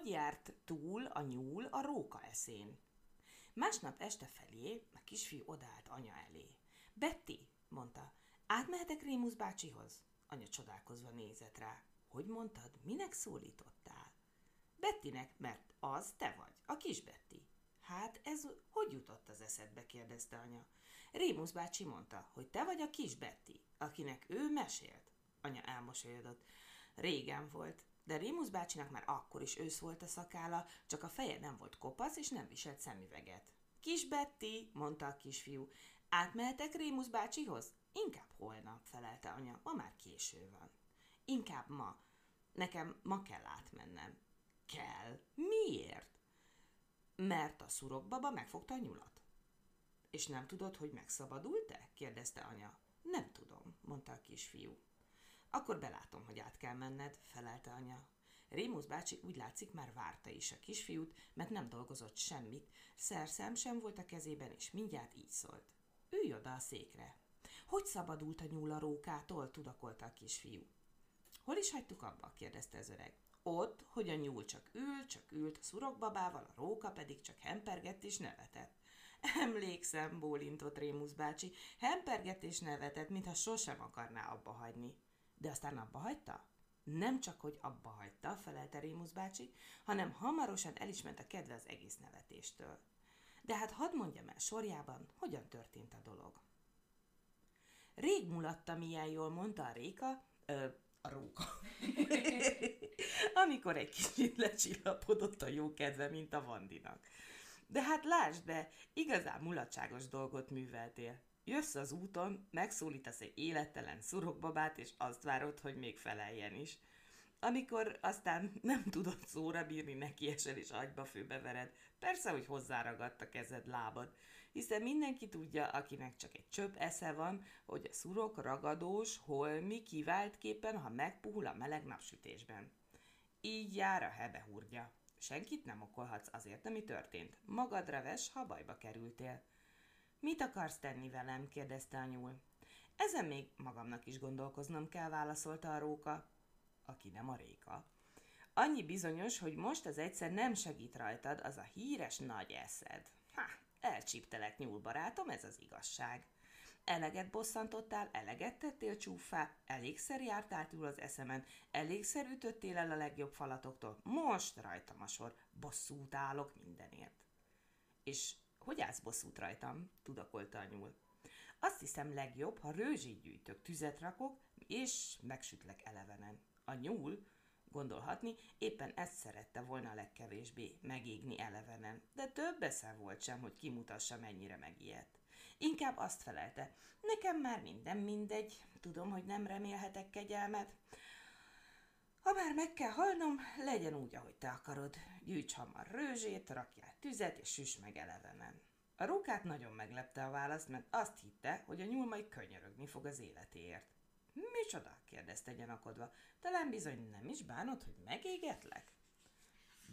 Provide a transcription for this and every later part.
hogy járt túl a nyúl a róka eszén? Másnap este felé a kisfiú odállt anya elé. Betty, mondta, átmehetek Rémusz bácsihoz? Anya csodálkozva nézett rá. Hogy mondtad, minek szólítottál? Bettinek, mert az te vagy, a kis Betty. Hát ez hogy jutott az eszedbe, kérdezte anya. Rémusz bácsi mondta, hogy te vagy a kis Betty, akinek ő mesélt. Anya elmosolyodott. Régen volt, de Rémusz bácsinak már akkor is ősz volt a szakála, csak a feje nem volt kopasz, és nem viselt szemüveget. Kis Betty, mondta a kisfiú, átmehetek Rémusz bácsihoz? Inkább holnap, felelte anya, ma már késő van. Inkább ma. Nekem ma kell átmennem. Kell? Miért? Mert a szurokbaba megfogta a nyulat. És nem tudod, hogy megszabadult-e? kérdezte anya. Nem tudom, mondta a kisfiú. Akkor belátom, hogy át kell menned, felelte anya. Rémusz bácsi úgy látszik már várta is a kisfiút, mert nem dolgozott semmit, szerszem sem volt a kezében, és mindjárt így szólt. Ülj oda a székre. Hogy szabadult a nyúl a rókától? tudakolta a kisfiú. Hol is hagytuk abba? kérdezte az öreg. Ott, hogy a nyúl csak ült, csak ült a szurokbabával, a róka pedig csak hempergett és nevetett. Emlékszem, bólintott Rémusz bácsi, hempergett és nevetett, mintha sosem akarná abba hagyni. De aztán abba hagyta? Nem csak, hogy abba hagyta, felelte Rémusz bácsi, hanem hamarosan el is ment a kedve az egész nevetéstől. De hát hadd mondjam el sorjában, hogyan történt a dolog. Rég mulatta, milyen jól mondta a Réka, ö, a róka. Amikor egy kicsit lecsillapodott a jó kedve, mint a Vandinak. De hát lásd be, igazán mulatságos dolgot műveltél. Jössz az úton, megszólítasz egy élettelen szurokbabát, és azt várod, hogy még feleljen is. Amikor aztán nem tudod szóra bírni, neki esel és agyba főbevered, persze, hogy hozzáragadt a kezed lábad, hiszen mindenki tudja, akinek csak egy csöp esze van, hogy a szurok ragadós, holmi kiváltképpen, ha megpuhul a meleg napsütésben. Így jár a hebehúrgya. Senkit nem okolhatsz azért, ami történt. Magadra ves, ha bajba kerültél. Mit akarsz tenni velem? kérdezte a nyúl. Ezen még magamnak is gondolkoznom kell, válaszolta a róka, aki nem a réka. Annyi bizonyos, hogy most az egyszer nem segít rajtad az a híres nagy eszed. Ha, elcsíptelek, nyúlbarátom, ez az igazság. Eleget bosszantottál, eleget tettél csúfá, elégszer jártál túl az eszemen, elégszer ütöttél el a legjobb falatoktól, most rajtam a sor, bosszút állok mindenért. És hogy állsz bosszút rajtam? tudakolta a nyúl. Azt hiszem legjobb, ha rőzsit gyűjtök, tüzet rakok, és megsütlek elevenen. A nyúl, gondolhatni, éppen ezt szerette volna a legkevésbé, megégni elevenen, de több esze volt sem, hogy kimutassa, mennyire megijedt. Inkább azt felelte, nekem már minden mindegy, tudom, hogy nem remélhetek kegyelmet. Ha már meg kell halnom, legyen úgy, ahogy te akarod. Gyűjts hamar rőzsét, rakjál tüzet, és süss meg elevenen. A rókát nagyon meglepte a választ, mert azt hitte, hogy a nyúl majd könyörögni fog az életéért. Micsoda? kérdezte gyanakodva. Talán bizony nem is bánod, hogy megégetlek?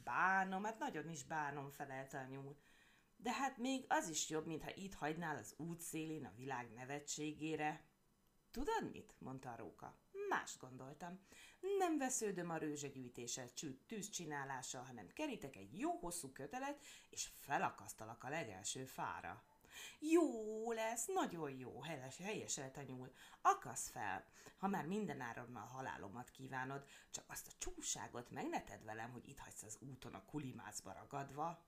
Bánom, hát nagyon is bánom, felelte a nyúl. De hát még az is jobb, mintha itt hagynál az útszélén a világ nevetségére. Tudod mit? mondta a róka. Más gondoltam. Nem vesződöm a rőzsegyűjtéssel, tűz csinálással, hanem kerítek egy jó hosszú kötelet, és felakasztalak a legelső fára. Jó lesz, nagyon jó, helyes, helyeselt a nyúl. Akasz fel, ha már minden áron halálomat kívánod, csak azt a csúságot meg ne tedd velem, hogy itt hagysz az úton a kulimácba ragadva.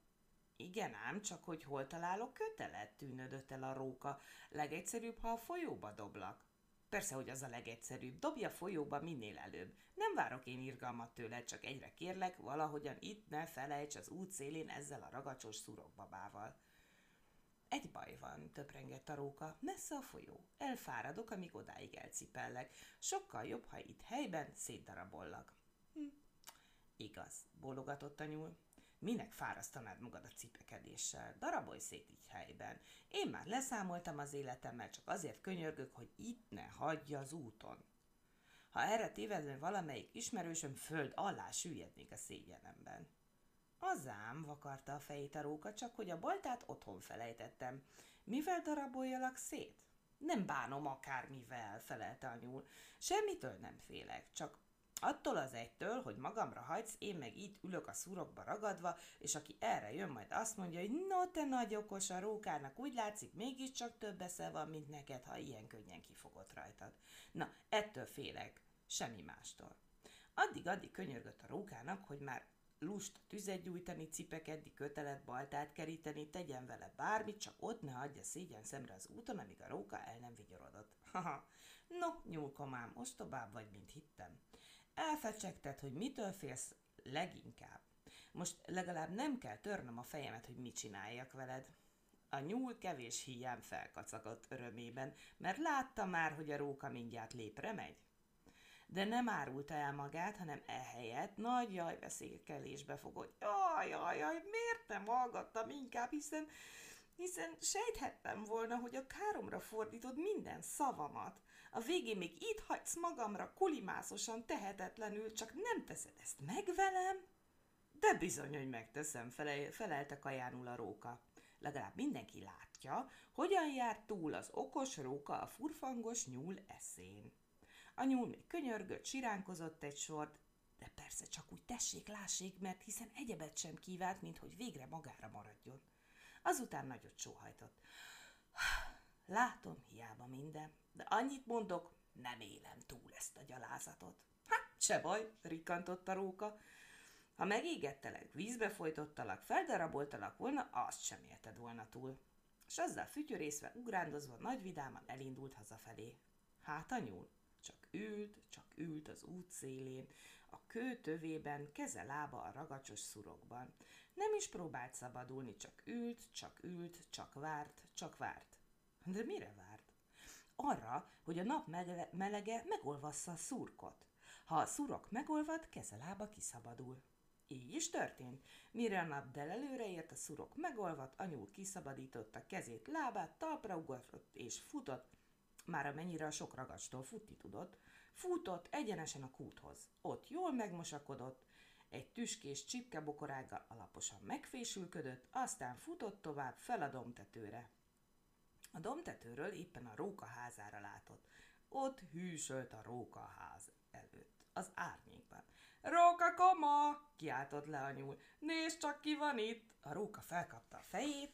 Igen ám, csak hogy hol találok kötelet, tűnödött el a róka. Legegyszerűbb, ha a folyóba doblak. Persze, hogy az a legegyszerűbb. Dobja a folyóba minél előbb. Nem várok én irgalmat tőle, csak egyre kérlek, valahogyan itt ne felejts az út szélén ezzel a ragacsos szurokbabával. Egy baj van, töprengett a róka, messze a folyó. Elfáradok, amíg odáig elcipellek. Sokkal jobb, ha itt helyben szétdarabollak. Hm. Igaz, bólogatott a nyúl. Minek fárasztanád magad a cipekedéssel? Darabolj szét így helyben. Én már leszámoltam az életemmel, csak azért könyörgök, hogy itt ne hagyja az úton. Ha erre tévedne valamelyik ismerősöm, föld alá süllyednék a szégyenemben. Azám, vakarta a fejét a róka, csak hogy a baltát otthon felejtettem. Mivel daraboljalak szét? Nem bánom akármivel, felelte a nyúl. Semmitől nem félek, csak Attól az egytől, hogy magamra hagysz, én meg itt ülök a szurokba ragadva, és aki erre jön, majd azt mondja, hogy no, te nagy okos a rókának, úgy látszik, mégiscsak több esze van, mint neked, ha ilyen könnyen kifogott rajtad. Na, ettől félek, semmi mástól. Addig-addig könyörgött a rókának, hogy már lust tüzet gyújtani, cipekedni, kötelet, baltát keríteni, tegyen vele bármit, csak ott ne adja szégyen szemre az úton, amíg a róka el nem vigyorodott. Haha, no, nyúlkomám, ostobább vagy, mint hittem. Elfecsegted, hogy mitől félsz leginkább. Most legalább nem kell törnöm a fejemet, hogy mit csináljak veled. A nyúl kevés híján felkacagott örömében, mert látta már, hogy a róka mindjárt lépre megy. De nem árulta el magát, hanem ehelyett nagy jaj veszélykelésbe fogott. Jaj, jaj, jaj, miért nem hallgattam inkább, hiszen, hiszen sejthettem volna, hogy a káromra fordítod minden szavamat. A végén még itt hagysz magamra kulimászosan, tehetetlenül, csak nem teszed ezt meg velem? De bizony, hogy megteszem, fele, felelte kajánul a róka. Legalább mindenki látja, hogyan jár túl az okos róka a furfangos nyúl eszén. A nyúl még könyörgött, siránkozott egy sort, de persze csak úgy tessék, lássék, mert hiszen egyebet sem kívánt, mint hogy végre magára maradjon. Azután nagyot sóhajtott. Látom, hiába minden, de annyit mondok, nem élem túl ezt a gyalázatot. Hát, se baj, rikantott a róka. Ha megégettelek, vízbe folytottalak, feldaraboltalak volna, azt sem érted volna túl. És azzal fütyörészve, ugrándozva, nagy vidáman elindult hazafelé. Hát a nyúl. Csak ült, csak ült az út szélén, a kő tövében, keze lába a ragacsos szurokban. Nem is próbált szabadulni, csak ült, csak ült, csak várt, csak várt. De mire várt? Arra, hogy a nap melege megolvassza a szurkot. Ha a szurok megolvad, keze lába kiszabadul. Így is történt. Mire a nap delelőre ért, a szurok megolvadt, a nyúl kiszabadította kezét, lábát, talpra ugrott és futott, már amennyire a sok ragacstól futni tudott, futott egyenesen a kúthoz. Ott jól megmosakodott, egy tüskés csipkebokorággal alaposan megfésülködött, aztán futott tovább fel a domtetőre. A domtetőről éppen a rókaházára látott. Ott hűsölt a rókaház előtt, az árnyékban. Róka koma! kiáltott le a nyúl. Nézd csak ki van itt! A róka felkapta a fejét.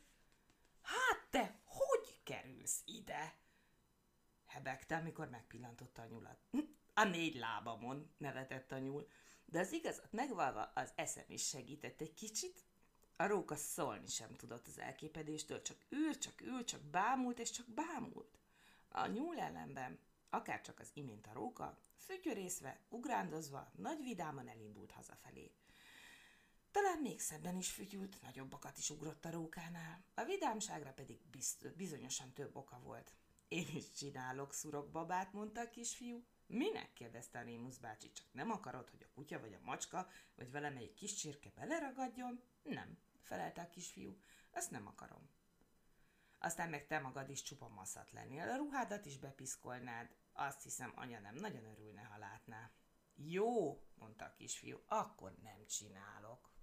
Hát te, hogy kerülsz ide? Hebegte, amikor megpillantotta a nyulat. A négy lábamon, nevetett a nyúl. De az igazat megvalva az eszem is segített egy kicsit, a róka szólni sem tudott az elképedéstől, csak ült, csak ült, csak bámult, és csak bámult. A nyúl ellenben, akár csak az imént a róka, fütyörészve, ugrándozva, nagy vidáman elindult hazafelé. Talán még szebben is fütyült, nagyobbakat is ugrott a rókánál. A vidámságra pedig bizt, bizonyosan több oka volt. Én is csinálok szurokbabát, mondta a kisfiú. Minek? kérdezte a Némusz bácsi, csak nem akarod, hogy a kutya vagy a macska, vagy valamelyik kis csirke beleragadjon? Nem, felelte a kisfiú, azt nem akarom. Aztán meg te magad is csupa maszat lennél, a ruhádat is bepiszkolnád. Azt hiszem, anya nem nagyon örülne, ha látná. Jó, mondta a kisfiú, akkor nem csinálok.